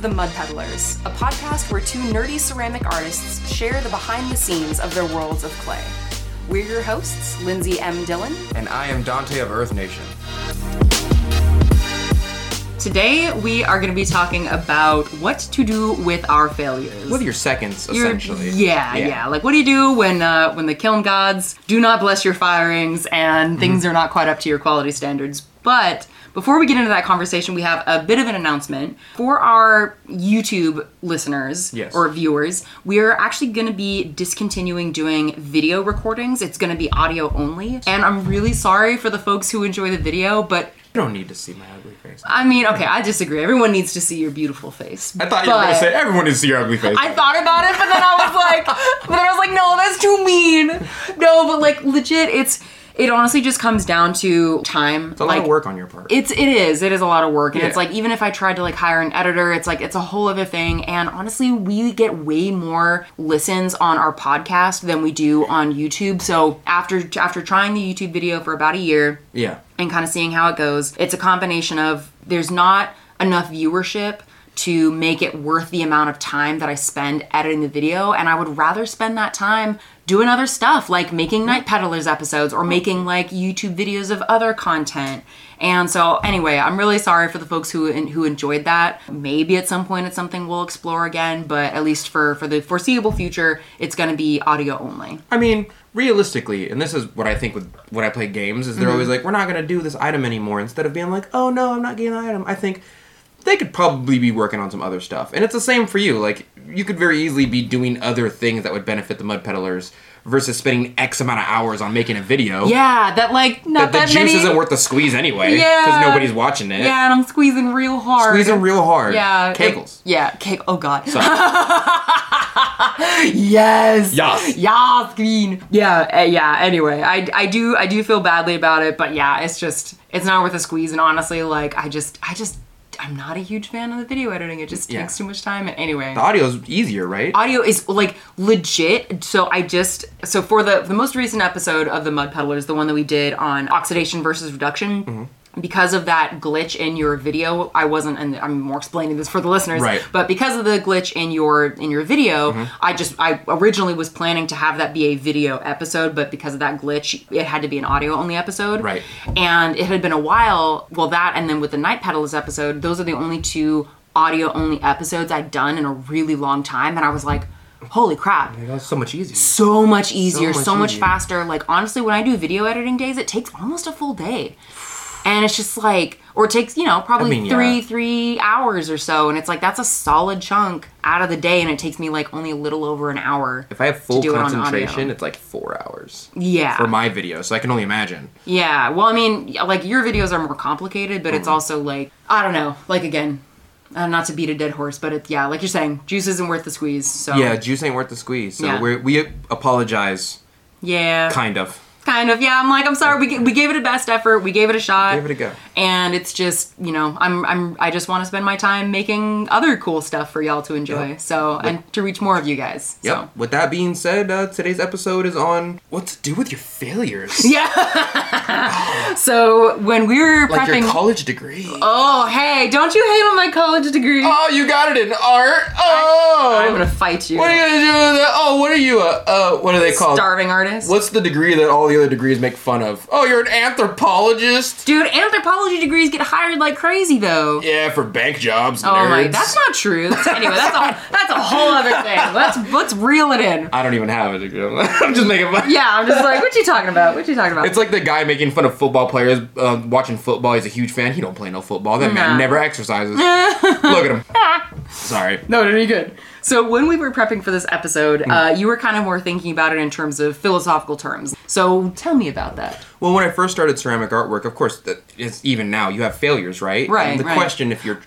The Mud Peddlers, a podcast where two nerdy ceramic artists share the behind the scenes of their worlds of clay. We're your hosts, Lindsey M. Dillon. And I am Donte of Earth Nation. Today we are going to be talking about what to do with our failures. With your seconds, Your- essentially. Yeah, yeah, Like, what do you do when uh, when the kiln gods do not bless your firings and Mm-hmm. things are not quite up to your quality standards? But before we get into that conversation, we have a bit of an announcement for our YouTube listeners Yes. or viewers. We are actually going to be discontinuing doing video recordings. It's going to be audio only, and I'm really sorry for the folks who enjoy the video, but. You don't need to see my ugly face. I mean, okay, I disagree. Everyone needs to see your beautiful face. I thought you were gonna say everyone needs to see your ugly face. I thought about it, but then I was like, but then I was like, no, that's too mean. No, but like legit, it's it honestly just comes down to time. it's a like, lot of work on your part. It's it is it is a lot of work, and it's like even if I tried to like hire an editor, it's like it's a whole other thing. And honestly, we get way more listens on our podcast than we do on YouTube. So after after trying the YouTube video for about a year, yeah. and kind of seeing how it goes. It's a combination of there's not enough viewership to make it worth the amount of time that I spend editing the video, and I would rather spend that time doing other stuff like making Night Peddlers episodes or making like YouTube videos of other content. And so anyway, I'm really sorry for the folks who who enjoyed that. Maybe at some point it's something we'll explore again, but at least for for the foreseeable future, it's going to be audio only. I mean, realistically, and this is what I think with when I play games, is they're Mm-hmm. always like, we're not going to do this item anymore. Instead of being like, oh no, I'm not getting the item. I think they could probably be working on some other stuff. And it's the same for you. Like, you could very easily be doing other things that would benefit the Mud Peddlers versus spending X amount of hours on making a video. Yeah, that like not That the juice many isn't worth the squeeze anyway. Yeah. Because nobody's watching it. Yeah, and I'm squeezing real hard. Squeezing real hard. Yeah. Kegels. it- yeah, cake. Oh god. Yes. Yes. Yes, queen. Yeah, uh, yeah. Anyway, I, I do I do feel badly about it, but yeah, it's just it's not worth a squeeze. And honestly, like I just I just I'm not a huge fan of the video editing. It just Yeah. takes too much time. And anyway, the audio is easier, right? audio is like legit. So I just so for the the most recent episode of the Mud Peddlers, the one that we did on oxidation versus reduction. Mm-hmm. Because of that glitch in your video, I wasn't, and I'm more explaining this for the listeners. Right. Mm-hmm. But because of the glitch in your in your video, I just I originally was planning to have that be a video episode, but because of that glitch, it had to be an audio only episode. Right. And it had been a while. Well, that and then with the Night Peddlers episode, those are the only two audio only episodes I'd done in a really long time, and I was like, holy crap That's so much easier. so much easier, so much much, easier. faster. Like honestly, when I do video editing days, it takes almost a full day. And it's just like or it takes, you know, probably I mean, yeah. three, three hours or so. And it's like that's a solid chunk out of the day and it takes me like only a little over an hour. If I have full do it concentration, it's like four hours Yeah. for my video, so I can only imagine. Yeah. Well, I mean, like your videos are more complicated, but it's Mm-hmm. also like I don't know. Like again, uh, not to beat a dead horse, but it's yeah, like you're saying, juice isn't worth the squeeze. So Yeah, juice ain't worth the squeeze. So Yeah. we we apologize, yeah, kind of. Kind of. Yeah, I'm like I'm sorry. We g- we gave it a best effort. We gave it a shot. Give it a go. and it's just you know i'm i'm i just want to spend my time making other cool stuff for y'all to enjoy Yep. so and to reach more of you guys Yep. so With that being said, uh, today's episode is on what to do with your failures. yeah so when we were Like prepping your college degree. oh hey don't you hate on my college degree Oh, you got it in art. Oh. i'm gonna fight you what are you gonna do with that? Oh, what are you? Uh, uh what are they called? starving artist What's the degree that all the other degrees make fun of? Oh, you're an anthropologist. dude anthropology degrees get hired like crazy though Yeah, for bank jobs. Oh my, that's not true. That's, anyway, that's a that's a whole other thing. Let's let's reel it in. I don't even have a degree. I'm just making fun. Yeah, I'm just like, what you talking about? What you talking about? It's like the guy making fun of football players uh, watching football. He's a huge fan. He don't play no football. That Nah. man never exercises. Look at him. Sorry. No, no, you're good. So when we were prepping for this episode, Hmm. uh, you were kind of more thinking about it in terms of philosophical terms. So tell me about that. Well, when I first started ceramic artwork, of course, it's even now you have failures, right? Right, And the right. question if you're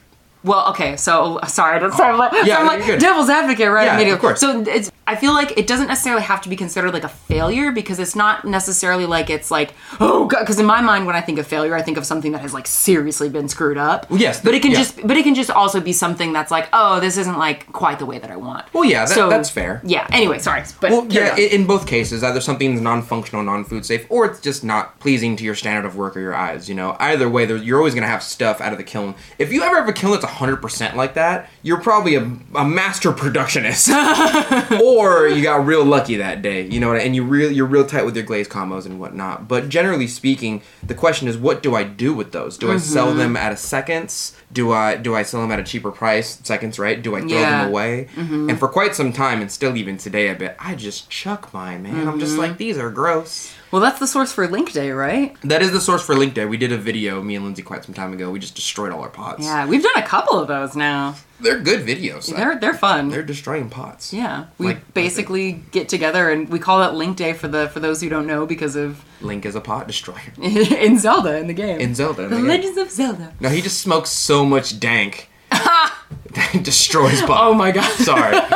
Well, okay, so sorry, I don't sound like, Yeah, I'm like devil's advocate right Yeah, of course. So it's I feel like it doesn't necessarily have to be considered like a failure because it's not necessarily like it's like oh god because in my mind when I think of failure I think of something that has like seriously been screwed up. yes, but it can yeah. just but it can just also be something that's like oh this isn't like quite the way that I want. Well, yeah, that- that's fair. Yeah. Anyway, sorry, but Well, yeah, on. in both cases, either something's non-functional, non-food safe, or it's just not pleasing to your standard of work or your eyes. You know, either way, you're always gonna have stuff out of the kiln. If you ever have a kiln that's hundred percent like that, you're probably a, a master productionist, or you got real lucky that day. You know, and you real you're real tight with your glaze combos and whatnot. But generally speaking, the question is, what do I do with those? Do I sell mm-hmm. them at a seconds? Do I do I sell them at a cheaper price? Seconds, right? Do I throw Yeah. them away? Mm-hmm. And for quite some time, and still even today a bit, I just chuck mine, man. I'm just mm-hmm. like, these are gross. Well, that's the source for Link Day, right? That is the source for Link Day. We did a video, me and Lindsey, quite some time ago. We just destroyed all our pots. Yeah, we've done a couple of those now. They're good videos. They're they're fun. They're destroying pots. yeah, we Like- basically get together and we call it Link Day for the for those who don't know because of Link is a pot destroyer. in Zelda in the game. In Zelda. in the the game. Legends of Zelda. No, he just smokes so much dank. that destroys pots. Oh my god. Sorry.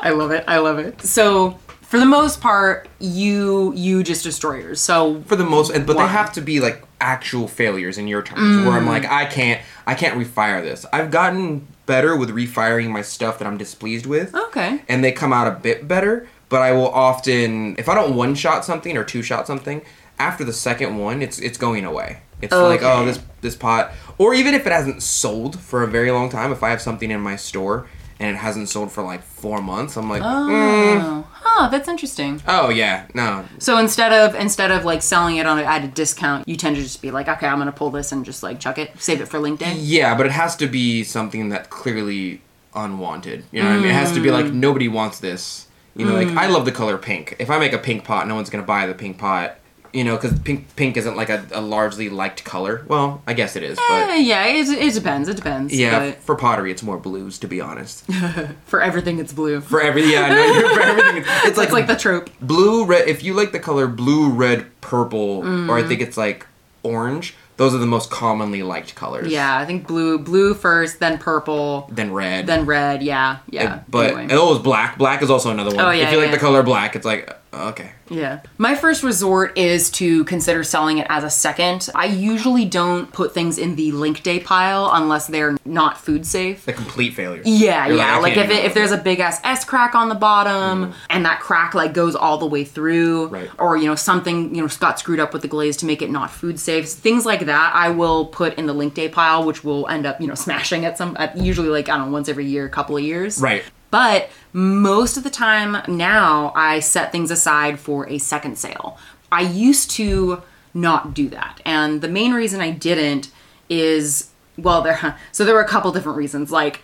I love it. I love it. So for the most part, you you just destroyers. So for the most and but Why? they have to be like actual failures in your terms where i'm Mm. like i can't i can't refire this i've gotten better with refiring my stuff that i'm displeased with okay. and they come out a bit better but i will often if i don't one shot something or two shot something after the second one it's it's going away it's like oh this this pot or even if it hasn't sold for a very long time if i have something in my store and it hasn't sold for like four months i'm like mm, Oh, that's interesting. oh yeah no So instead of instead of like selling it on a, at a discount, you tend to just be like, okay, I'm gonna pull this and just like chuck it, save it for Link Day. Yeah, but it has to be something that clearly unwanted. You know what I mean? It has to be like Mm. nobody wants this. You know, like I love the color pink. If I make a pink pot, no one's gonna buy the pink pot. You know, because pink pink isn't like a, a largely liked color. Well, I guess it is, Eh, yeah, it, it depends. It depends. yeah, for pottery, it's more blues to be honest. For everything, it's blue. For every yeah, no, for everything, it's, it's like It's like the trope. blue, red. If you like the color blue, red, purple, Mm. or I think it's like orange. Those are the most commonly liked colors. Yeah, I think blue, blue first, then purple, Then red. then red. Yeah, yeah. But anyway. and always black. Black is also another one. Oh, yeah, if you like yeah. the color black, it's like okay. Yeah. My first resort is to consider selling it as a second. I usually don't put things in the link day pile unless they're not food safe. The complete failure. Yeah, You're yeah. I Like, if it, if there's a big ass S crack on the bottom mm-hmm. and that crack like goes all the way through, Right. or you know something you know got screwed up with the glaze to make it not food safe, things like that, I will put in the link day pile, which will end up you know smashing at some at usually like I don't know once every year, a couple of years. Right. But most of the time now, I set things aside for a second sale. I used to not do that. And the main reason I didn't is, well, there, so there were a couple different reasons. Like,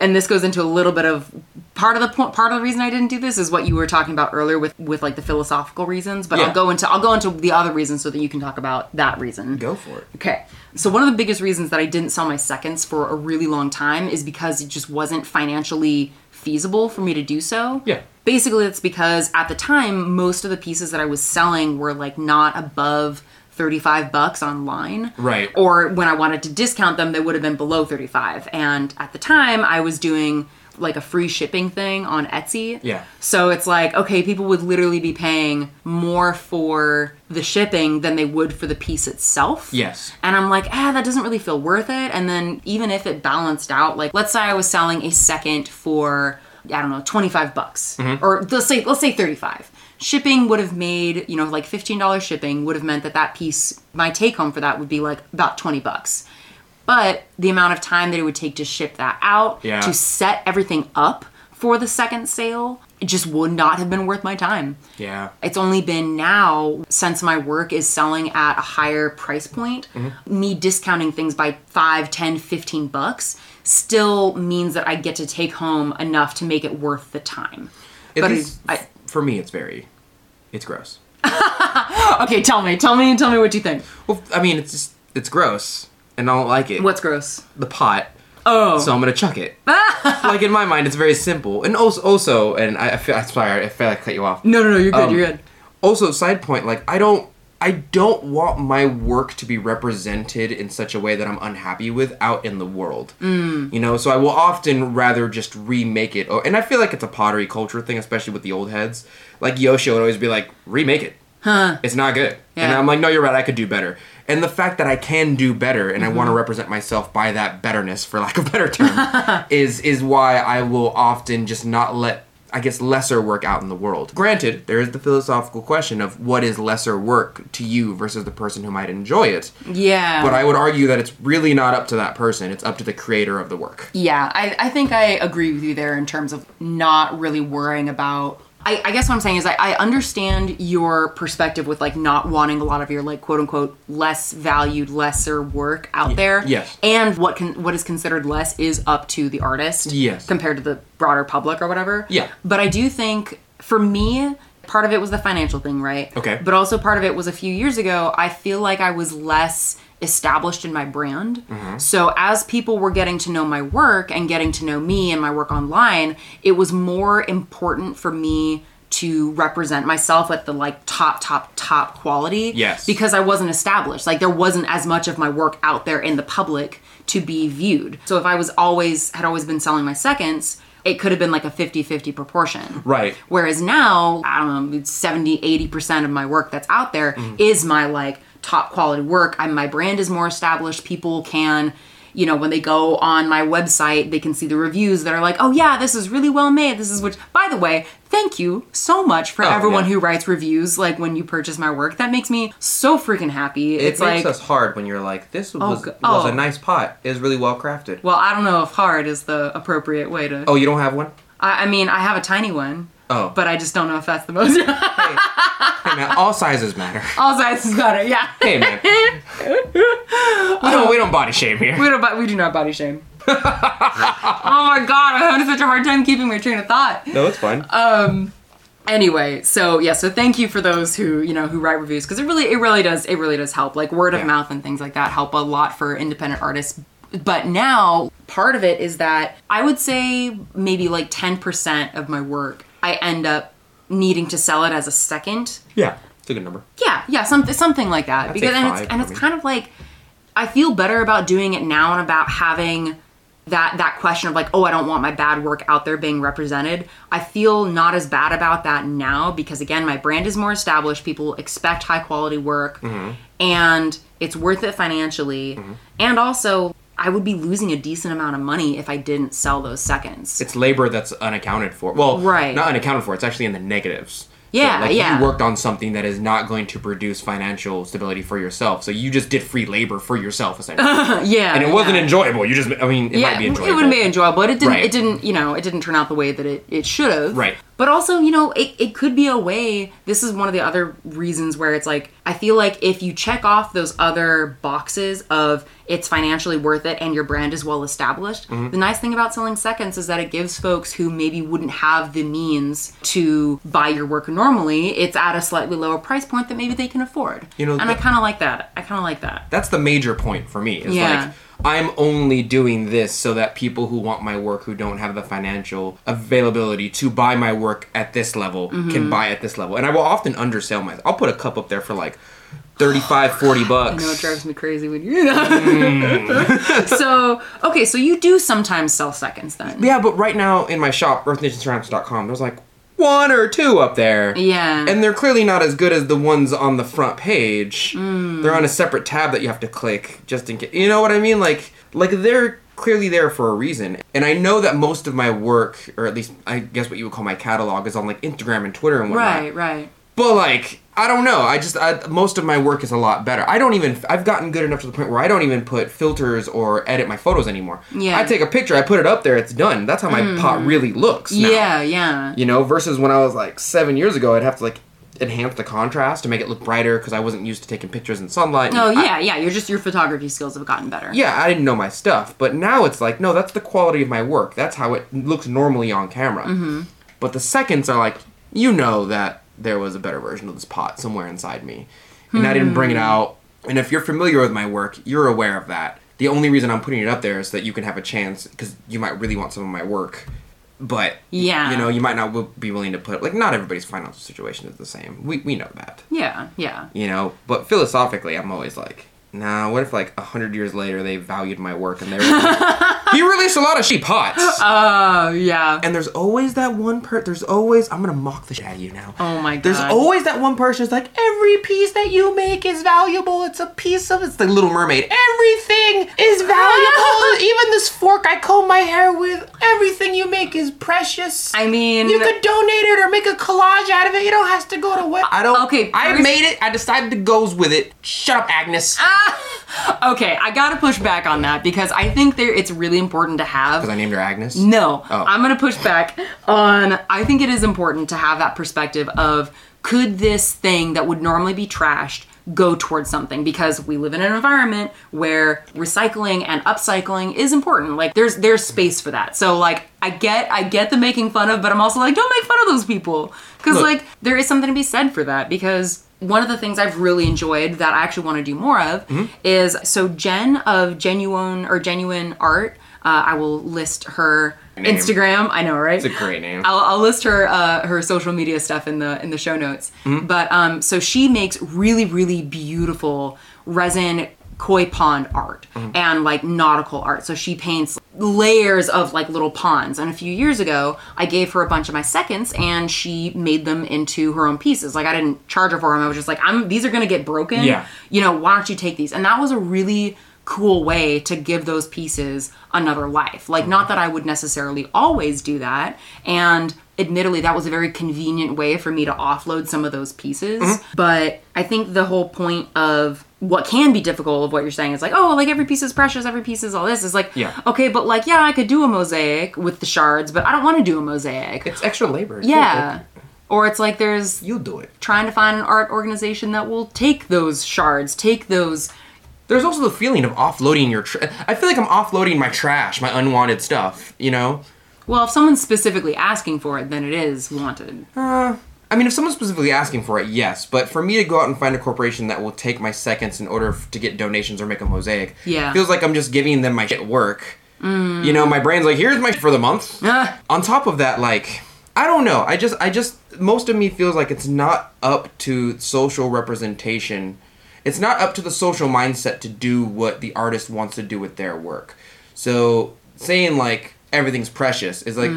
and this goes into a little bit of part of the point part of the reason I didn't do this is what you were talking about earlier with with like the philosophical reasons but Yeah. I'll go into I'll go into the other reasons so that you can talk about that reason Go for it. Okay. So one of the biggest reasons that I didn't sell my seconds for a really long time is because it just wasn't financially feasible for me to do so. Yeah. Basically it's because at the time most of the pieces that I was selling were like not above 35 bucks online. Right. Or when I wanted to discount them they would have been below 35 and at the time I was doing like a free shipping thing on Etsy. Yeah. So it's like, okay, people would literally be paying more for the shipping than they would for the piece itself. Yes. And I'm like, ah, that doesn't really feel worth it. And then even if it balanced out, like let's say I was selling a second for I don't know, 25 bucks. Mm-hmm. Or let's say let's say 35. Shipping would have made, you know, like $15 shipping would have meant that that piece my take home for that would be like about 20 bucks. But the amount of time that it would take to ship that out, Yeah. to set everything up for the second sale, just would not have been worth my time. Yeah. It's only been now since my work is selling at a higher price point, Mm-hmm. me discounting things by 5, 10, 15 bucks still means that I get to take home enough to make it worth the time. At But least I- for me, it's very, it's gross. Okay, tell me, tell me, and tell me what you think. Well, I mean, it's just it's gross, and I don't like it. What's gross? the pot? Oh. So I'm gonna chuck it. like in my mind, it's very simple, and also, also, and I, I feel I'm sorry, I feel like I cut you off. no, no, no, you're good, Um, you're good. Also, side point, like I don't I don't want my work to be represented in such a way that I'm unhappy with out in the world. Mm. You know, so I will often rather just remake it. Oh, and I feel like it's a pottery culture thing, especially with the old heads. Like Yoshi would always be like, remake it. Huh. It's not good. Yeah. And I'm like, no, you're right. I could do better. And the fact that I can do better and I Mm-hmm. want to represent myself by that betterness, for lack of a better term, is is why I will often just not let I guess lesser work out in the world. Granted, there is the philosophical question of what is lesser work to you versus the person who might enjoy it. Yeah. But I would argue that it's really not up to that person. It's up to the creator of the work. Yeah, I, I think I agree with you there in terms of not really worrying about. I, I guess what I'm saying is I, I understand your perspective with like not wanting a lot of your like quote unquote less valued, lesser work out there. yes. And what can what is considered less is up to the artist. Yes. Compared to the broader public or whatever. Yeah. But I do think for me, part of it was the financial thing, right? Okay. But also part of it was a few years ago, I feel like I was less established in my brand. Mm-hmm. So as people were getting to know my work and getting to know me and my work online, it was more important for me to represent myself at the like top top top quality Yes. because I wasn't established. Like there wasn't as much of my work out there in the public to be viewed. So if I was always had always been selling my seconds, it could have been like a 50-50 proportion. Right. Whereas now, I don't know, 70, 80% of my work that's out there mm-hmm. is my like top quality work. I'm, my brand is more established. People can, you know, when they go on my website, they can see the reviews that are like, oh yeah, this is really well made. This is which, by the way, thank you so much for Oh, everyone yeah. who writes reviews like when you purchase my work. That makes me so freaking happy. It it's makes like, us hard when you're like, this oh, was, go- was oh. a nice pot. Is really well crafted. well, I don't know if hard is the appropriate way to. Oh, you don't have one? I, I mean, I have a tiny one. Oh. But I just don't know if that's the most. Hey, man, all sizes matter. All sizes matter. Yeah. Hey, man. we don't, we don't body shame here. We don't. bo- We do not body shame. oh my god, I'm having such a hard time keeping my train of thought. No, it's fine. Um anyway, so yeah, so thank you for those who you know who write reviews because it really, it really does, it really does help. Like word of Yeah. mouth and things like that help a lot for independent artists. But now part of it is that I would say maybe like 10% of my work I end up needing to sell it as a second yeah. It's a good number. Yeah, yeah, something something like that. I'd because and it's and it's me. kind of like I feel better about doing it now and about having that that question of like, oh, I don't want my bad work out there being represented. I feel not as bad about that now because again, my brand is more established. People expect high quality work, Mm-hmm. and it's worth it financially. And also, I would be losing a decent amount of money if I didn't sell those seconds. It's labor that's unaccounted for. Well, Right. not unaccounted for. It's actually in the negatives. Yeah, so, like, yeah. You worked on something that is not going to produce financial stability for yourself. So you just did free labor for yourself, essentially. yeah, and it wasn't yeah. enjoyable. You just, I mean, it yeah, might be enjoyable. it wouldn't be enjoyable, but it didn't. Right. It didn't. You know, it didn't turn out the way that it, it should have. Right. But also, you know, it, it could be a way. This is one of the other reasons where it's like I feel like if you check off those other boxes of it's financially worth it and your brand is well established, Mm-hmm. the nice thing about selling seconds is that it gives folks who maybe wouldn't have the means to buy your work normally, it's at a slightly lower price point that maybe they can afford. You know, and I kind of like that. I kind of like that. That's the major point for me. Is Yeah. like I'm only doing this so that people who want my work who don't have the financial availability to buy my work at this level Mm-hmm. can buy at this level. And I will often undersell my I'll put a cup up there for like 35 40 bucks. I know it drives me crazy when you that. so, okay, so you do sometimes sell seconds then. Yeah, but right now in my shop, earthnationceramics.com, there's like one or two up there. Yeah. And they're clearly not as good as the ones on the front page. Mm. They're on a separate tab that you have to click just in case. You know what I mean? Like, like they're clearly there for a reason. And I know that most of my work, or at least I guess what you would call my catalog, is on like Instagram and Twitter and whatnot. Right, right. But like, I don't know. I just I, most of my work is a lot better. I don't even. I've gotten good enough to the point where I don't even put filters or edit my photos anymore. Yeah. I take a picture, I put it up there, it's done. That's how my pot really looks. now. Yeah, yeah. You know, versus when I was like seven years ago, I'd have to like enhance the contrast to make it look brighter because I wasn't used to taking pictures in sunlight. Oh and I- yeah, yeah. You're just your photography skills have gotten better. yeah, I didn't know my stuff, but now it's like, no, that's the quality of my work. That's how it looks normally on camera. Mm-hmm. But the seconds are like, you know that there was a better version of this pot somewhere inside me, and I didn't bring it hmm. out. And if you're familiar with my work, you're aware of that. The only reason I'm putting it up there is that you can have a chance because you might really want some of my work but Yeah. you know, you might not be willing to put like not everybody's financial situation is the same. We we know that, Yeah, yeah. you know. But philosophically, I'm always like, nah. What if like a hundred years later they valued my work and they were he released a lot of sheep hots. Oh, yeah. And there's always that one per. There's always I'm gonna mock the shit out of you now. Oh my god. There's always that one person who's like, every piece that you make is valuable. It's a piece of it's the Little Mermaid. Everything is valuable. Even this fork I comb my hair with. Everything you make is precious. I mean, you could donate it or make a collage out of it. You don't have to go to what. I don't. Okay, I made it. I decided to goes with it. Shut up, Agnes. Ah, okay, I gotta push back on that because I think there it's really important to have Because I named her Agnes. No, Oh. I'm gonna push back on. I think it is important to have that perspective of could this thing that would normally be trashed go towards something because we live in an environment where recycling and upcycling is important like there's there's space for that so like i get i get the making fun of but i'm also like don't make fun of those people because like there is something to be said for that because one of the things I've really enjoyed that I actually want to do more of Mm-hmm. is so Jen of genuine or genuine art. Uh, I will list her Name. Instagram. I know, right? It's a great name. I'll, I'll list her uh, her social media stuff in the in the show notes. Mm-hmm. But um, so she makes really really beautiful resin koi pond art Mm-hmm. and like nautical art. So she paints layers of like little ponds. And a few years ago, I gave her a bunch of my seconds and she made them into her own pieces. Like I didn't charge her for them. I was just like, I'm these are gonna get broken. Yeah. You know, why don't you take these? And that was a really cool way to give those pieces another life. Like, not that I would necessarily always do that. And admittedly, that was a very convenient way for me to offload some of those pieces. Mm-hmm. But I think the whole point of what can be difficult of what you're saying is like, oh, like every piece is precious, every piece is all this. Is like, Yeah. okay, but like, yeah, I could do a mosaic with the shards, but I don't want to do a mosaic. It's extra labor. too. yeah. Or it's like there's You'll do it. trying to find an art organization that will take those shards, take those There's also the feeling of offloading your. Tra- I feel like I'm offloading my trash, my unwanted stuff. You know. Well, if someone's specifically asking for it, then it is wanted. Uh, I mean, if someone's specifically asking for it, yes. But for me to go out and find a corporation that will take my seconds in order f- to get donations or make a mosaic, Yeah. feels like I'm just giving them my shit work. You know, my brain's like, here's my shit for the month. Ah. On top of that, like, I don't know. I just, I just, most of me feels like it's not up to social representation. It's not up to the social mindset to do what the artist wants to do with their work. So saying like everything's precious is like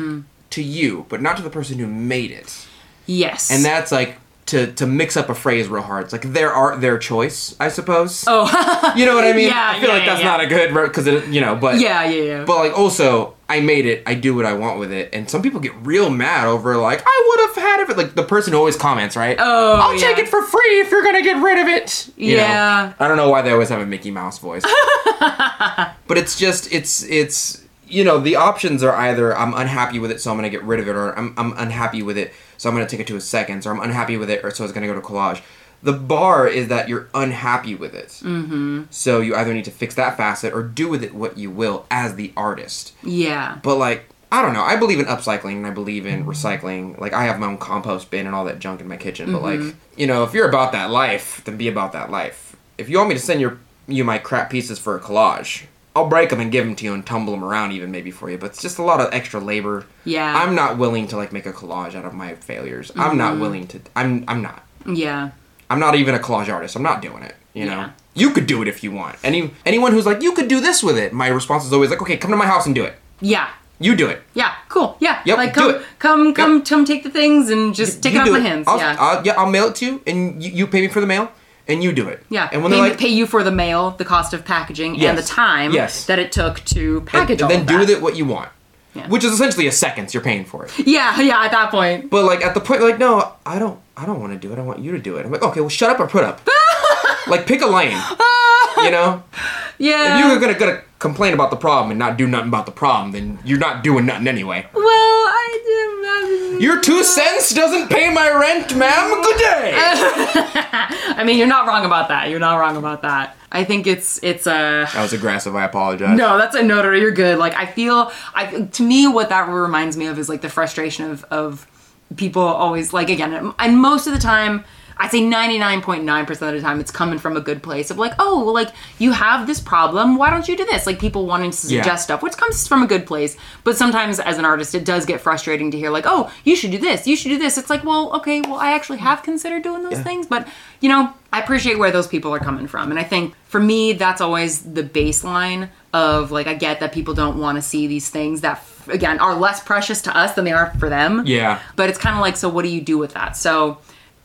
to you, but not to the person who made it. Yes. And that's like to to mix up a phrase real hard. It's like their art, their choice, I suppose. oh, You know what I mean? Yeah, I feel yeah, like that's yeah. not a good because it you know, but yeah, yeah, yeah. But like also, I made it. I do what I want with it, and some people get real mad over like I would have had it. Like the person who always comments, right? Oh, I'll take it for free if you're gonna get rid of it. You know? Yeah. I don't know why they always have a Mickey Mouse voice, but it's just it's it's you know the options are either I'm unhappy with it, so I'm gonna get rid of it, or I'm I'm unhappy with it, so I'm gonna take it to a seconds, or I'm unhappy with it, or so it's gonna go to collage. The bar is that you're unhappy with it. Mm-hmm. So you either need to fix that facet or do with it what you will as the artist. yeah. But like, I don't know. I believe in upcycling and I believe in recycling. Like, I have my own compost bin and all that junk in my kitchen. But like, you know, if you're about that life, then be about that life. If you want me to send your you my crap pieces for a collage, I'll break them and give them to you and tumble them around even maybe for you. But it's just a lot of extra labor. Yeah. I'm not willing to like make a collage out of my failures. I'm not mm-hmm. willing to. I'm I'm not. Yeah. I'm not even a collage artist. I'm not doing it. You know. Yeah. You could do it if you want. Any anyone who's like, you could do this with it. My response is always like, okay, come to my house and do it. Yeah. You do it. Yeah. Cool. Yeah. Yep, Like do come, it. come, come, Yep. come, take the things and just take You it off my hands. I'll, yeah. I'll, yeah, I'll mail it to you, and you, you pay me for the mail, and you do it. yeah. And when they're like, pay you for the mail, the cost of packaging, and the time Yes. that it took to and, package and all then do with it what you want, Yeah. which is essentially a seconds. You're paying for it. Yeah. Yeah. At that point. But like at the point, like no, I don't, I don't want to do it. I want you to do it. I'm like, okay, well, shut up or put up. like pick a lane. You know, Yeah. if you're gonna gonna complain about the problem and not do nothing about the problem, then you're not doing nothing anyway. well, I did. Your two cents doesn't pay my rent, ma'am. Good day. I mean, you're not wrong about that. You're not wrong about that. I think it's it's a. That was aggressive. I apologize. No, that's a no, no, you're good. Like I feel, I to me, what that reminds me of is like the frustration of of people always like again, and most of the time, I'd say 99.9% of the time it's coming from a good place of like, oh, well, like you have this problem, why don't you do this? Like people wanting to suggest Yeah. stuff, which comes from a good place. But sometimes as an artist, it does get frustrating to hear like, oh, you should do this, you should do this. It's like, well, okay, well, I actually have considered doing those Yeah. things, but you know, I appreciate where those people are coming from. And I think for me, that's always the baseline of like, I get that people don't want to see these things that, again, are less precious to us than they are for them. Yeah. But it's kind of like, so what do you do with that? So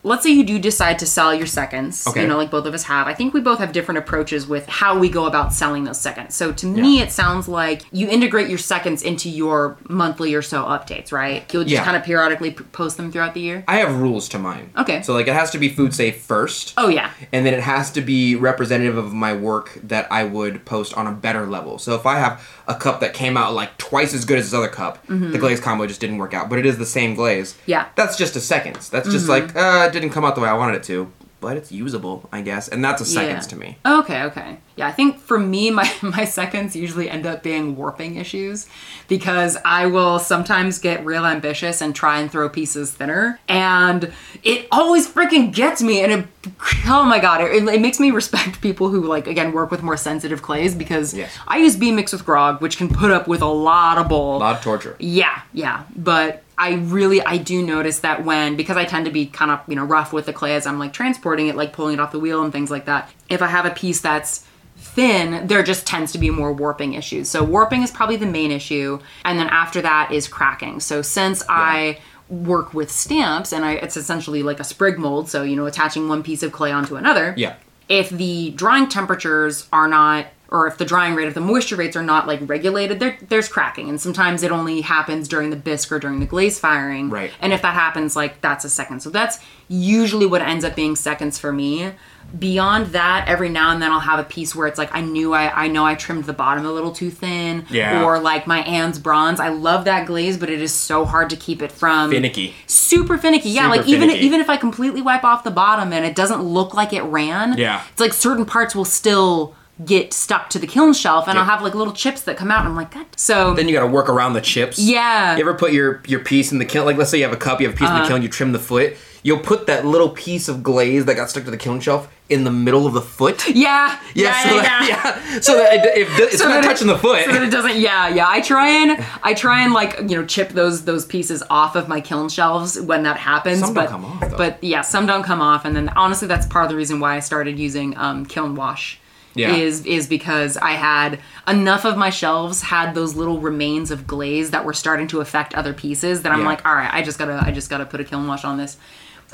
let's say you do decide to sell your seconds, Okay. you know, like both of us have. I think we both have different approaches with how we go about selling those seconds. So to me, it sounds like you integrate your seconds into your monthly or so updates, right? You'll just Yeah. kind of periodically post them throughout the year. I have rules to mine. Okay. So like it has to be food safe first. Oh, yeah. And then it has to be representative of my work that I would post on a better level. So if I have a cup that came out like twice as good as this other cup, the glaze combo just didn't work out. But it is the same glaze. Mm-hmm. Yeah. That's just a seconds. That's just like, uh, didn't come out the way I wanted it to. But it's usable, I guess. And that's a seconds Yeah. to me. Okay, okay. Yeah, I think for me, my, my seconds usually end up being warping issues because I will sometimes get real ambitious and try and throw pieces thinner. And it always freaking gets me. And it, oh my God, it, it makes me respect people who, like, again, work with more sensitive clays because Yes. I use B-Mix with grog, which can put up with a lot of bull. A lot of torture. Yeah, yeah. But I really I do notice that when because I tend to be kind of, you know, rough with the clay as I'm like transporting it, like pulling it off the wheel and things like that. If I have a piece that's thin, there just tends to be more warping issues. So warping is probably the main issue. And then after that is cracking. So since I work with stamps and I it's essentially like a sprig mold, so you know, attaching one piece of clay onto another Yeah. if the drying temperatures are not or if the drying rate if the moisture rates are not like regulated there there's cracking and sometimes it only happens during the bisque or during the glaze firing Right. and if that happens like that's a second so that's usually what ends up being seconds for me beyond that every now and then i'll have a piece where it's like i knew i i know i trimmed the bottom a little too thin Yeah. or like my Anne's bronze i love that glaze but it is so hard to keep it from Finicky. super finicky. Yeah, Super like even finicky. even if I completely wipe off the bottom and it doesn't look like it ran, Yeah. it's like certain parts will still get stuck to the kiln shelf, and Yeah. I'll have like little chips that come out. And I'm like, God. So Then you gotta work around the chips. yeah, You ever put your your piece in the kiln? Like, let's say you have a cup, you have a piece in Uh-huh. the kiln, you trim the foot. You'll put that little piece of glaze that got stuck to the kiln shelf in the middle of the foot. yeah, yeah, so yeah, that, yeah. yeah. So that it, if it's So not that it- touching the foot. so that it doesn't yeah yeah i try and i try and like you know chip those those pieces off of my kiln shelves when that happens Some don't but come off, though. but yeah some don't come off and then honestly that's part of the reason why i started using um, kiln wash Yeah. is is because i had enough of my shelves had those little remains of glaze that were starting to affect other pieces that i'm Yeah. like all right i just gotta i just gotta put a kiln wash on this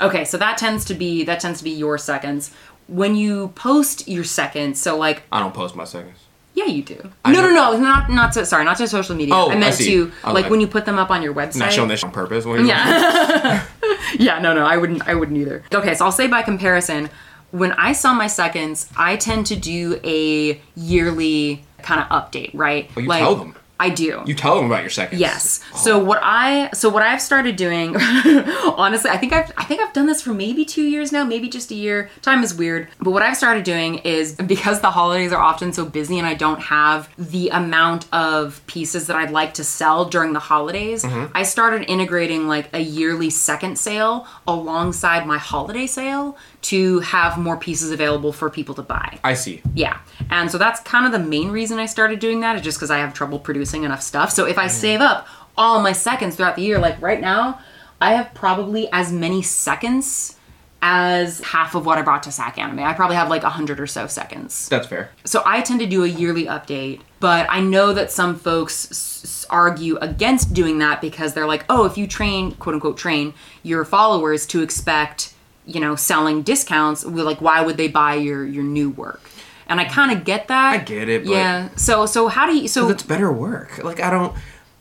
okay so that tends to be that tends to be your seconds when you post your seconds so like I don't post my seconds. yeah, you do. I no, no, no, not not to sorry, not to social media. Oh, I I meant see. to I like like- when you put them up on your website. Not showing this on purpose. Yeah. yeah, no, no, I wouldn't I wouldn't either. Okay, so I'll say by comparison, when I sell my seconds, I tend to do a yearly kind of update, right? Well, you tell them. I do. You tell them about your seconds. Yes. So what I so what I've started doing, honestly, I think I've I think I've done this for maybe two years now, maybe just a year. Time is weird. But what I've started doing is because the holidays are often so busy and I don't have the amount of pieces that I'd like to sell during the holidays, Mm-hmm. I started integrating like a yearly second sale alongside my holiday sale to have more pieces available for people to buy. I see. Yeah. And so that's kind of the main reason I started doing that is just because I have trouble producing enough stuff. So if I mm. save up all my seconds throughout the year, like right now, I have probably as many seconds as half of what I brought to SAC Anime. I probably have like a hundred or so seconds. That's fair. So I tend to do a yearly update, but I know that some folks s- argue against doing that because they're like, oh, if you train, quote unquote, train your followers to expect, you know, selling discounts, like why would they buy your your new work? And I kind of get that. I get it, but- yeah. So so how do you so It's better work. Like I don't.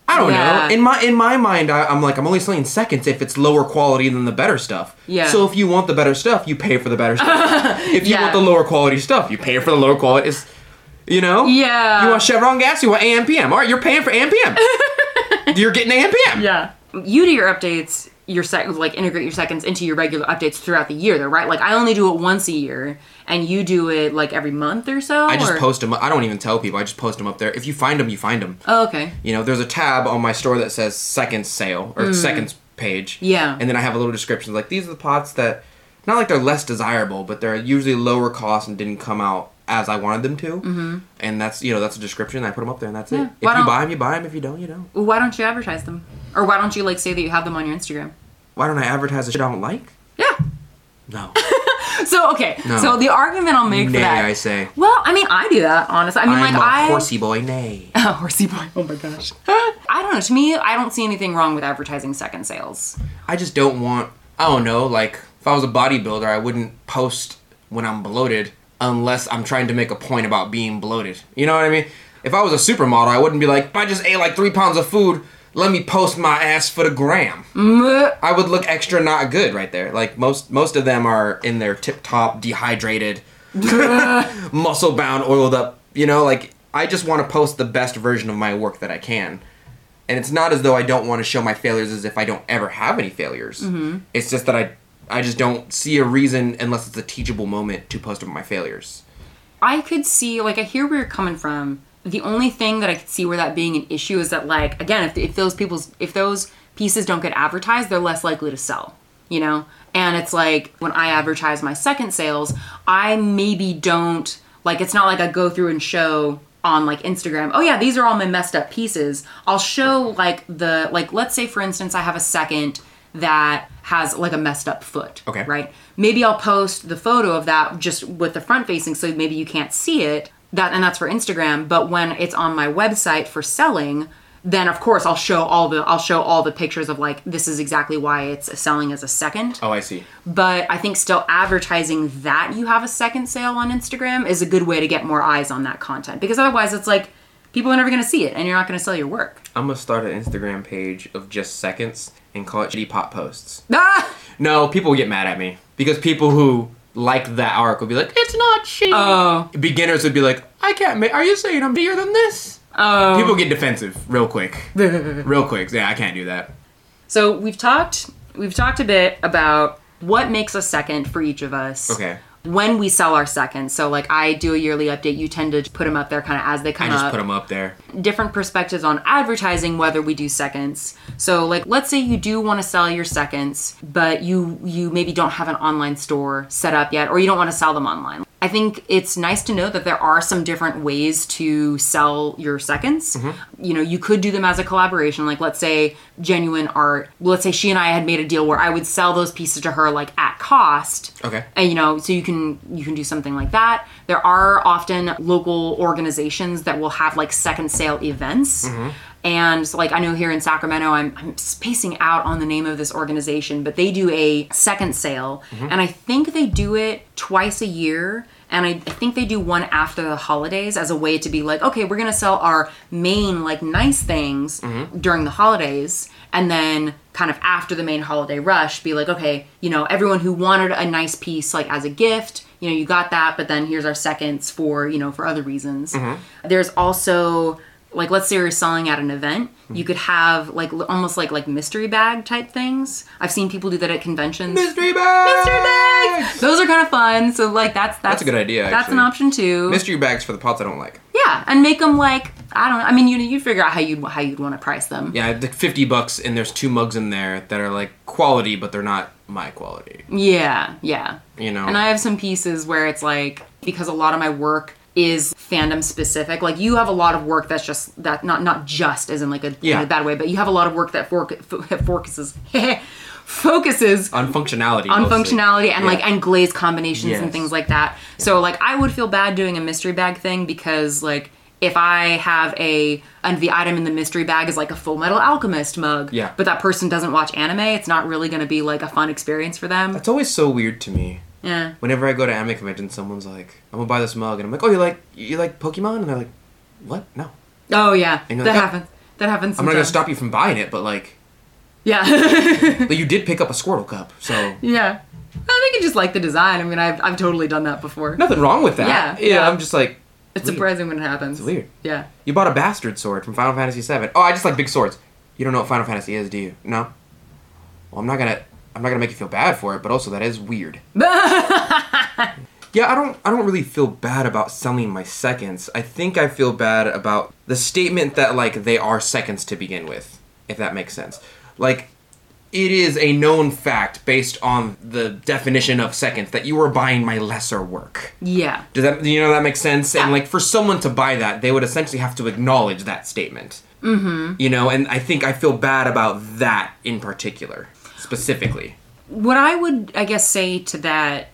I don't Yeah. know. In my in my mind, I, I'm like I'm only selling seconds if it's lower quality than the better stuff. Yeah. So if you want the better stuff, you pay for the better stuff. if you Yeah. want the lower quality stuff, you pay for the lower quality. It's, you know. Yeah. You want Chevron gas? You want AMPM? All right, you're paying for AMPM. you're getting AMPM. Yeah. You do your updates, your sec like integrate your seconds into your regular updates throughout the year though, right? Like I only do it once a year and you do it like every month or so. I just or- post them. I don't even tell people. I just post them up there. If you find them, you find them. Oh, okay. You know, there's a tab on my store that says seconds sale or seconds page. Mm. Yeah. And then I have a little description like these are the pots that not like they're less desirable, but they're usually lower cost and didn't come out as I wanted them to. Mm-hmm. And that's you know that's a description. I put them up there, and that's Yeah. it. If Why you buy them, you buy them. If you don't, you don't. Why don't you advertise them? Or why don't you like say that you have them on your Instagram? Why don't I advertise the shit I don't like? Yeah. No. So okay. No. So the argument I'll make Nay, for that. I say. Well, I mean, I do that honestly. I mean, like, I'm like a I horsey boy. Nay. horsey boy. Oh my gosh. I don't know. To me, I don't see anything wrong with advertising second sales. I just don't want. I don't know. Like if I was a bodybuilder, I wouldn't post when I'm bloated unless I'm trying to make a point about being bloated. You know what I mean? If I was a supermodel, I wouldn't be like, I just ate like three pounds of food. Let me post my ass for the gram. I would look extra not good right there. Like most most of them are in their tip top, dehydrated, muscle bound, oiled up. You know, like I just want to post the best version of my work that I can. And it's not as though I don't want to show my failures as if I don't ever have any failures. Mm-hmm. It's just that I I just don't see a reason unless it's a teachable moment to post about my failures. I could see, like, I hear where you're coming from. The only thing that I could see where that being an issue is that, like, again, if, if those people's, if those pieces don't get advertised, they're less likely to sell, you know? And it's like when I advertise my second sales, I maybe don't, like, it's not like I go through and show on like Instagram, oh yeah, these are all my messed up pieces. I'll show like the, like, let's say for instance, I have a second that has like a messed up foot. Okay. Right? Maybe I'll post the photo of that just with the front facing so maybe you can't see it. That and that's for Instagram, but when it's on my website for selling, then of course I'll show all the I'll show all the pictures of like this is exactly why it's selling as a second. Oh, I see. But I think still advertising that you have a second sale on Instagram is a good way to get more eyes on that content because otherwise it's like people are never going to see it and you're not going to sell your work. I'm gonna start an Instagram page of just seconds and call it shitty pop posts. Ah! No, people will get mad at me because people who like that arc would be like, "It's not shitty." Oh. Beginners would be like, "I can't make. Are you saying I'm bigger than this?" Oh. People get defensive real quick, real quick. Yeah, I can't do that. So we've talked we've talked a bit about what makes a second for each of us. Okay. When we sell our seconds, so like I do a yearly update, you tend to put them up there kind of as they come I just up. put them up there. different perspectives on advertising whether we do seconds so like let's say you do want to sell your seconds but you you maybe don't have an online store set up yet or you don't want to sell them online i think it's nice to know that there are some different ways to sell your seconds. Mm-hmm. You know you could do them as a collaboration. Like let's say genuine art let's say she and i had made a deal where i would sell those pieces to her like at cost. Okay. and you know so you can you can do something like that. There are often local organizations that will have like second sale events. Mm-hmm. And so, like i know here in sacramento I'm, I'm spacing out on the name of this organization but they do a second sale. Mm-hmm. And i think they do it twice a year and I, I think they do one after the holidays as a way to be like okay we're gonna sell our main like nice things mm-hmm. during the holidays. And then kind of after the main holiday rush be like okay you know everyone who wanted a nice piece like as a gift you know you got that but then here's our seconds for you know for other reasons. Mm-hmm. There's also like let's say you're selling at an event you hmm. could have like almost like like mystery bag type things i've seen people do that at conventions Mystery bag mystery bags those are kind of fun so like that's that's, a good idea, that's an option too Mystery bags for the pots I don't like. yeah and make them like i don't know i mean you you figure out how you how you'd want to price them Yeah, the fifty bucks, and there's two mugs in there that are like quality, but they're not my quality. Yeah, yeah. You know. And I have some pieces where it's like because a lot of my work is fandom specific. Like you have a lot of work that's just that not not just as in like a, Yeah. in a bad way, but you have a lot of work that for, focuses focuses on functionality. on mostly. functionality and Yeah. like and glaze combinations and things like that. So like I would feel bad doing a mystery bag thing because like if I have a and the item in the mystery bag is like a Fullmetal Alchemist mug, Yeah. but that person doesn't watch anime, it's not really going to be like a fun experience for them. It's always so weird to me. Yeah. Whenever I go to anime convention, someone's like, "I'm gonna buy this mug," and I'm like, "Oh, you like you like Pokemon?" And they're like, "What? No, Oh yeah, that like, "Oh, happens. That happens. I'm not gonna stop you from buying it." But like, Yeah, but you did pick up a Squirtle cup, so yeah. I think you just like the design. I mean, I've I've totally done that before. nothing wrong with that. Yeah, yeah. yeah. I'm just like, it's weird. surprising when it happens. It's weird. Yeah. You bought a bastard sword from Final Fantasy VII. Oh, I just like big swords. You don't know what Final Fantasy is, do you? No. Well, I'm not gonna. I'm not gonna make you feel bad for it, but also that is weird. Yeah, I don't. I don't really feel bad about selling my seconds. I think I feel bad about the statement that like they are seconds to begin with, if that makes sense. Like, it is a known fact based on the definition of seconds that you were buying my lesser work. Yeah. Does that you know that makes sense? Yeah. And like for someone to buy that, they would essentially have to acknowledge that statement. Mm-hmm. You know, and I think I feel bad about that in particular, specifically. what I would I guess say to that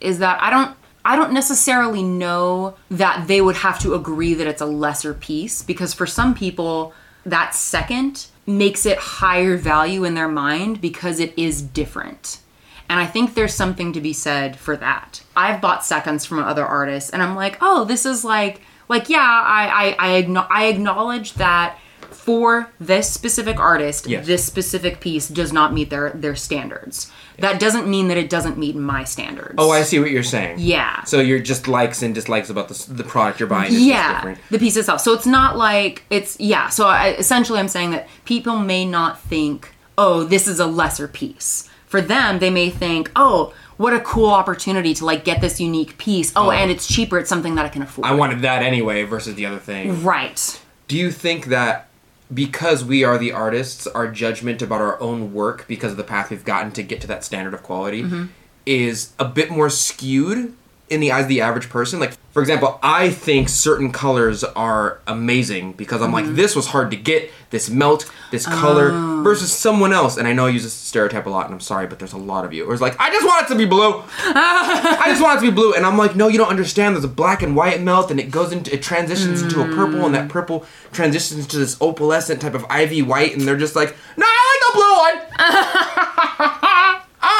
is that I don't I don't necessarily know that they would have to agree that it's a lesser piece because for some people that second makes it higher value in their mind because it is different. And I think there's something to be said for that. I've bought seconds from other artists and I'm like, "Oh, this is like like yeah, I I I, I acknowledge that for this specific artist, Yes. this specific piece does not meet their their standards. That doesn't mean that it doesn't meet my standards. Oh, I see what you're saying. Yeah. So you're just likes and dislikes about the, the product you're buying. Is yeah, different. the piece itself. So it's not like it's yeah. So I, essentially, I'm saying that people may not think, oh, this is a lesser piece. For them, they may think, oh, what a cool opportunity to like get this unique piece. Oh, Oh. and it's cheaper. It's something that I can afford. I wanted that anyway versus the other thing. right. Do you think that because we are the artists, our judgment about our own work, because of the path we've gotten to get to that standard of quality, Mm-hmm. is a bit more skewed in the eyes of the average person? Like, for example, I think certain colors are amazing because I'm Mm-hmm. like, this was hard to get, this melt, this color, Oh. versus someone else. And I know I use this stereotype a lot, and I'm sorry, but there's a lot of you. Where it's like, I just want it to be blue. I just want it to be blue. And I'm like, no, you don't understand. There's a black and white melt, and it goes into, it transitions into a purple, and that purple transitions to this opalescent type of ivy white, and they're just like, no, I like the blue one.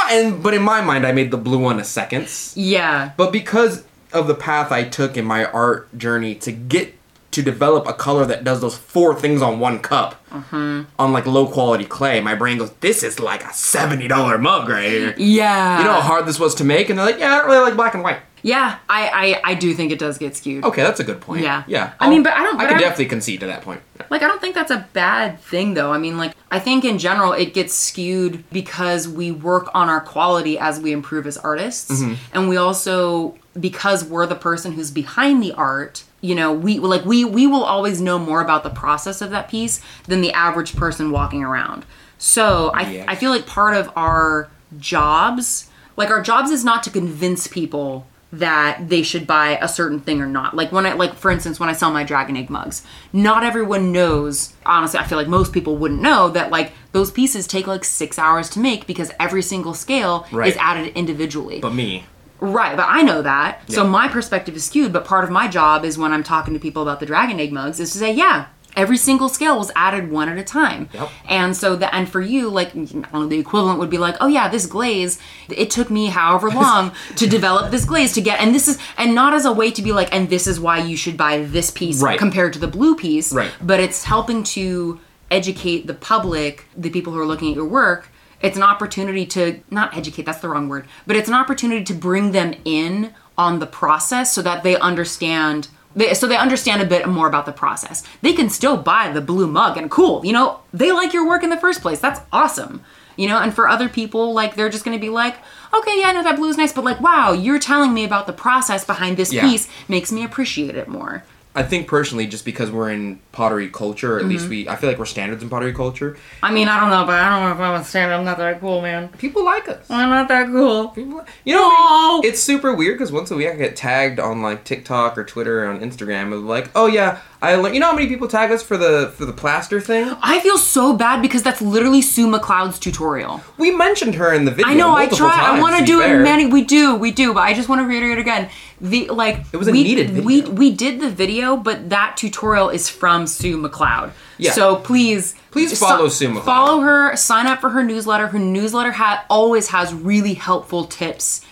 ah, and but in my mind, I made the blue one a seconds. Yeah. But because of the path I took in my art journey to get to develop a color that does those four things on one cup on like low quality clay, my brain goes, "This is like a seventy dollar mug right here." Yeah. You know how hard this was to make, and they're like, "Yeah, I don't really like black and white." Yeah. I, I I do think it does get skewed. Okay, that's a good point. Yeah. yeah. I mean, but I don't- I but could I- definitely concede to that point. Like, I don't think that's a bad thing, though. I mean, like, I think in general it gets skewed because we work on our quality as we improve as artists. Mm-hmm. And we also, because we're the person who's behind the art, you know, we like we we will always know more about the process of that piece than the average person walking around. So I Yes. I feel like part of our jobs, like our jobs is not to convince people that they should buy a certain thing or not. Like when I like for instance when I sell my dragon egg mugs, not everyone knows. Honestly, I feel like most people wouldn't know that like those pieces take like 6 hours to make because every single scale Right. is added individually. But me, Right, but I know that. So my perspective is skewed, but part of my job is when I'm talking to people about the dragon egg mugs is to say, yeah, every single scale was added one at a time. Yep. And so the and for you, like I don't know, the equivalent would be like, oh yeah, this glaze, it took me however long to develop this glaze to get and this is and not as a way to be like, and this is why you should buy this piece Right. compared to the blue piece. Right. But it's helping to educate the public, the people who are looking at your work. It's an opportunity to not educate, that's the wrong word, but it's an opportunity to bring them in on the process so that they understand they, so they understand a bit more about the process. They can still buy the blue mug and cool, you know, they like your work in the first place. That's awesome. You know, and for other people, like they're just gonna be like, okay, yeah, I know that blue is nice, but like, wow, you're telling me about the process behind this Yeah. piece makes me appreciate it more. I think personally, just because we're in pottery culture, or at Mm-hmm. least we, I feel like we're standards in pottery culture. I mean, I don't know, but I don't know if I'm a stand. I'm not that cool, man. People like us. I'm not that cool. People, you know, No. it's super weird because once a week I get tagged on like TikTok or Twitter or on Instagram of like, oh yeah, I learned. You know how many people tag us for the for the plaster thing? I feel so bad because that's literally Sue McLeod's tutorial. We mentioned her in the video. I know. I try. I want to do fair. it many. We do. We do. But I just want to reiterate again. The like It was a we, needed video. We we did the video, but that tutorial is from Sue McLeod. Yeah. So please, Please follow Sue McLeod. Follow her. Sign up for her newsletter. Her newsletter ha- always has really helpful tips.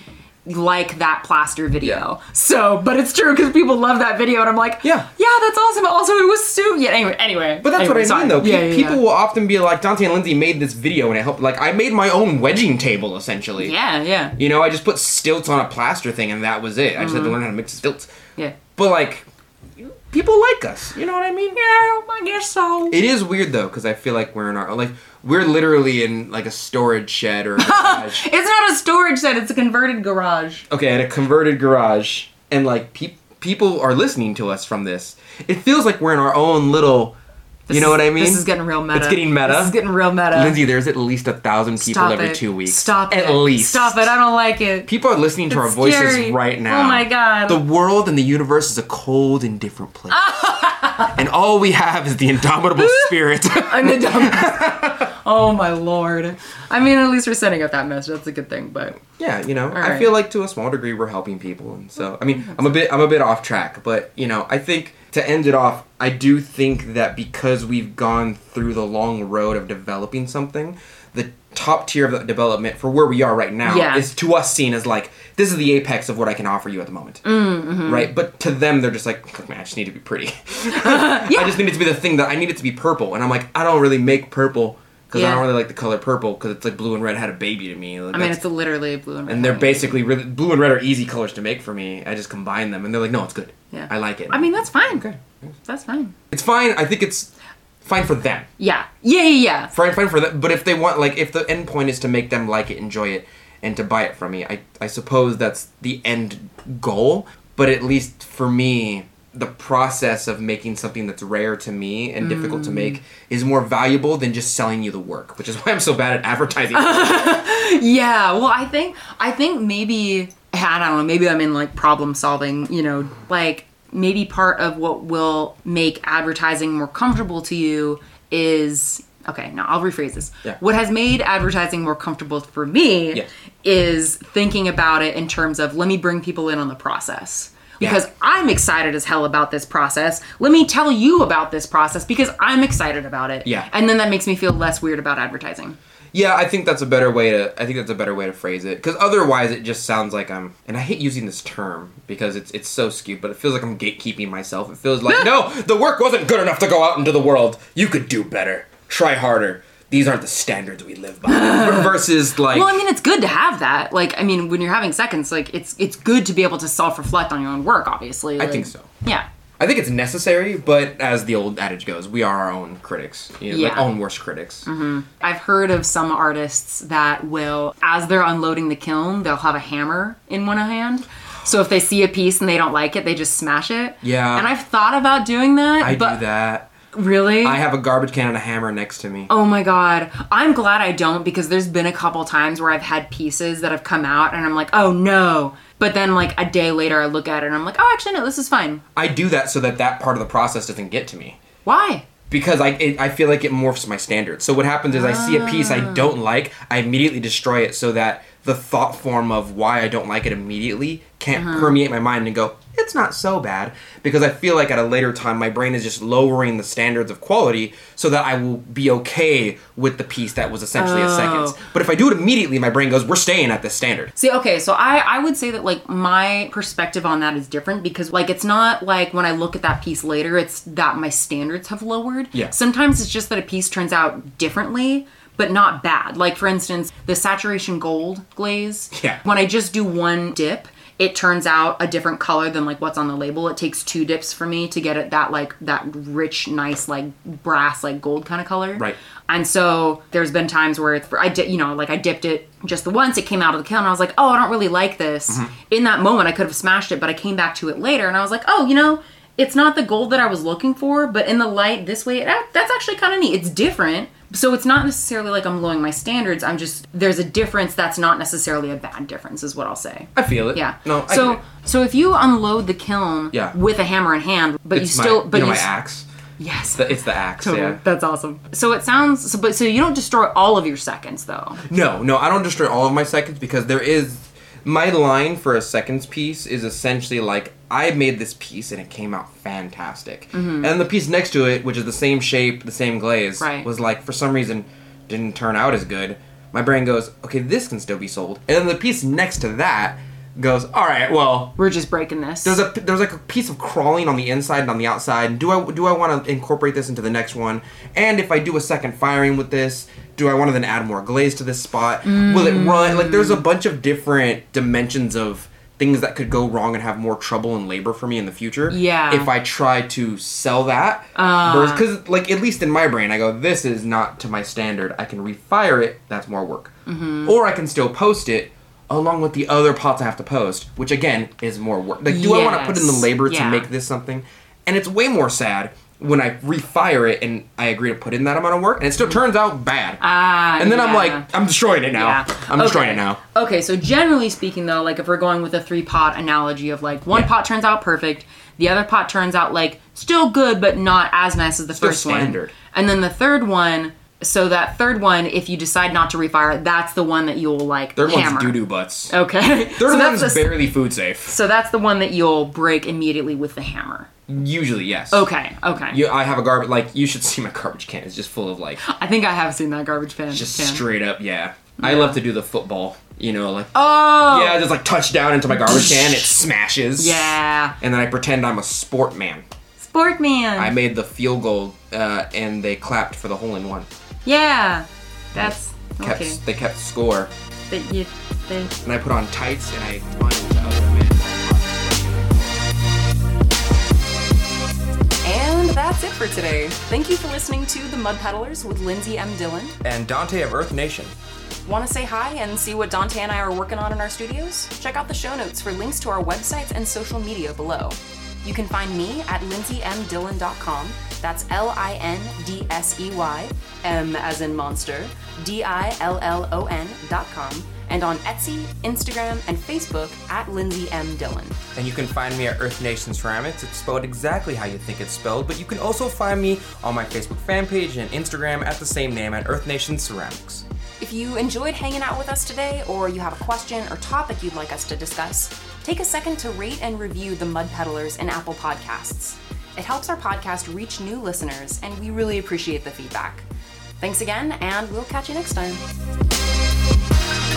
Like that plaster video. So, but it's true because people love that video, and I'm like, Yeah. yeah, that's awesome. Also, it was Sue. Yeah. Anyway, anyway. But that's anyway, what I sorry. mean, though. Pe- Yeah, yeah, people yeah. will often be like, Donte and Lindsey made this video and it helped. Like, I made my own wedging table, essentially. Yeah, yeah, You know, I just put stilts on a plaster thing and that was it. I just Mm-hmm. had to learn how to mix the stilts. yeah. But, like, people like us. You know what I mean? Yeah, I guess so. It is weird, though, because I feel like we're in our. Like, we're literally in, like, a storage shed or a garage. It's not a storage shed, it's a converted garage. okay, at a converted garage. And, like, pe- people are listening to us from this. It feels like we're in our own little This you know what I mean? This is getting real meta. It's getting meta. This is getting real meta. Lindsey, there's at least a thousand people Stop every it. two weeks. Stop At it. least. Stop it. I don't like it. People are listening to our voices scary. right oh now. Oh my God. The world and the universe is a cold, and different place. and all we have is the indomitable spirit. I'm the dumb. Oh my lord. I mean, at least we're sending out that message. That's a good thing. But yeah, you know, I right. feel like to a small degree we're helping people, and so I mean, I'm a bit, I'm a bit off track, but you know, I think to end it off, I do think that because we've gone through the long road of developing something, the top tier of the development for where we are right now Yeah. is to us seen as like this is the apex of what I can offer you at the moment, Mm-hmm. right? But to them, they're just like, man, I just need to be pretty. yeah. I just need it to be the thing that I need it to be purple, and I'm like, I don't really make purple. Because I don't really like the color purple, because it's like blue and red had a baby to me. Like, I mean, it's literally blue and red. and they're basically really blue and red are easy colors to make for me. I just combine them, and they're like, no, it's good. Yeah. I like it. I mean, that's fine. Okay. That's fine. it's fine. I think it's fine for them. Yeah. Yeah. Yeah. Yeah. Fine, fine for them. But if they want, like, if the end point is to make them like it, enjoy it, and to buy it from me, I I suppose that's the end goal. But at least for me, the process of making something that's rare to me and difficult to Mm. make is more valuable than just selling you the work, which is why I'm so bad at advertising. Yeah, well, I think I think maybe I don't know. Maybe I'm in like problem solving. You know, like maybe part of what will make advertising more comfortable to you is okay. Now I'll rephrase this. Yeah. What has made advertising more comfortable for me Yeah. is thinking about it in terms of let me bring people in on the process. Because I'm excited as hell about this process. Let me tell you about this process because I'm excited about it. Yeah. And then that makes me feel less weird about advertising. Yeah, I think that's a better way to. I think that's a better way to phrase it. Because otherwise, it just sounds like I'm. And I hate using this term because it's it's so skewed, but it feels like I'm gatekeeping myself. It feels like no, the work wasn't good enough to go out into the world. You could do better. Try harder. These aren't the standards we live by. Versus like. Well, I mean, it's good to have that. Like, I mean, when you're having seconds, like, it's it's good to be able to self-reflect on your own work. Obviously, I think so. Yeah, I think it's necessary, but as the old adage goes, we are our own critics. You know, like Yeah. own worst critics. Mm-hmm. I've heard of some artists that will, as they're unloading the kiln, they'll have a hammer in one hand. So if they see a piece and they don't like it, they just smash it. Yeah. And I've thought about doing that. I but do that. Really? I have a garbage can and a hammer next to me. Oh my god. I'm glad I don't because there's been a couple times where I've had pieces that have come out and I'm like, oh no. But then like a day later I look at it and I'm like, oh actually no, this is fine. I do that so that that part of the process doesn't get to me. Why? because I it, I feel like it morphs my standards. So what happens is I see a piece I ah. don't like, I immediately destroy it so that the thought form of why I don't like it immediately can't uh-huh. permeate my mind and go, it's not so bad because I feel like at a later time my brain is just lowering the standards of quality so that I will be okay with the piece that was essentially a seconds. Oh. But if I do it immediately, my brain goes, we're staying at this standard. See, okay, so I I would say that like my perspective on that is different because like it's not like when I look at that piece later, it's that my standards have lowered. Yeah. Sometimes it's just that a piece turns out differently, but not bad. Like for instance, the saturation gold glaze. Yeah. When I just do one dip, it turns out a different color than like what's on the label. It takes two dips for me to get it that like that rich, nice like brass like gold kind of color. Right. And so there's been times where it's, I did, you know, like I dipped it just the once. It came out of the kiln. And I was like, oh, I don't really like this. Mm-hmm. In that moment, I could have smashed it, but I came back to it later, and I was like, oh, you know, it's not the gold that I was looking for, but in the light this way, that, that's actually kind of neat. It's different. So it's not necessarily like I'm lowering my standards. I'm just there's a difference that's not necessarily a bad difference, is what I'll say. I feel it. Yeah. No, I so so if you unload the kiln Yeah. with a hammer in hand, but It's you still my, but you know my s- axe. yes. The- It's the axe. Totally. Yeah. That's awesome. So it sounds so, but so you don't destroy all of your seconds though. No, no, I don't destroy all of my seconds because there is my line for a seconds piece is essentially like I made this piece and it came out fantastic, mm-hmm. and the piece next to it, which is the same shape, the same glaze, Right. was like for some reason didn't turn out as good. My brain goes, okay, this can still be sold, and then the piece next to that goes, all right, well, We're just breaking this. there's a there's like a piece of crawling on the inside and on the outside. Do I do I want to incorporate this into the next one? And if I do a second firing with this, do I want to then add more glaze to this spot? Will it run? Like there's a mm. bunch of different dimensions of things that could go wrong and have more trouble and labor for me in the future. Yeah. If I try to sell that, because uh. like at least in my brain, I go, this is not to my standard. I can refire it. That's more work. Mm-hmm. Or I can still post it. Along with the other pots I have to post, which again is more work. Like, do I want to put in the Yes. labor to make this something? And it's way more sad when I refire it and I agree to put in that amount of work, and it still turns out bad. Ah, and then I'm like, I'm destroying it now. Yeah. I'm destroying it now. Okay, so generally speaking, though, like if we're going with a three pot analogy of like one Yeah. pot turns out perfect, the other pot turns out like still good, but not as nice as the Still first standard. one. And then the third one, so that third one, if you decide not to refire, it, that's the one that you'll like Third hammer. one's doo doo butts. Okay. Third so one's that's the, barely food safe. so that's the one that you'll break immediately with the hammer. Usually, yes. Okay. Okay. You, I have a garbage like you should see my garbage can. It's just full of like I think I have seen that garbage can. just can. straight up. Yeah, I love to do the football. You know, like Oh. yeah, just like touch down into my garbage can. It smashes. Yeah. And then I pretend I'm a sport man. Sport man. I made the field goal, uh, and they clapped for the hole in one. yeah. That's Kept, okay. They kept score, That you, they, and I put on tights and I that's it for today. Thank you for listening to The Mud Peddlers with Lindsey M. Dillon. And Donte of Earth Nation. Want to say hi and see what Donte and I are working on in our studios? Check out the show notes for links to our websites and social media below. You can find me at lindseymdillon.com. That's L I N D S E Y, M as in monster, D I L L O N.com, and on Etsy, Instagram, and Facebook at Lindsey M. Dillon. And you can find me at Earth Nation Ceramics. It's spelled exactly how you think it's spelled, but you can also find me on my Facebook fan page and Instagram at the same name at Earth Nation Ceramics. If you enjoyed hanging out with us today, or you have a question or topic you'd like us to discuss, take a second to rate and review the Mud Peddlers in Apple Podcasts. It helps our podcast reach new listeners, and we really appreciate the feedback. Thanks again, and we'll catch you next time.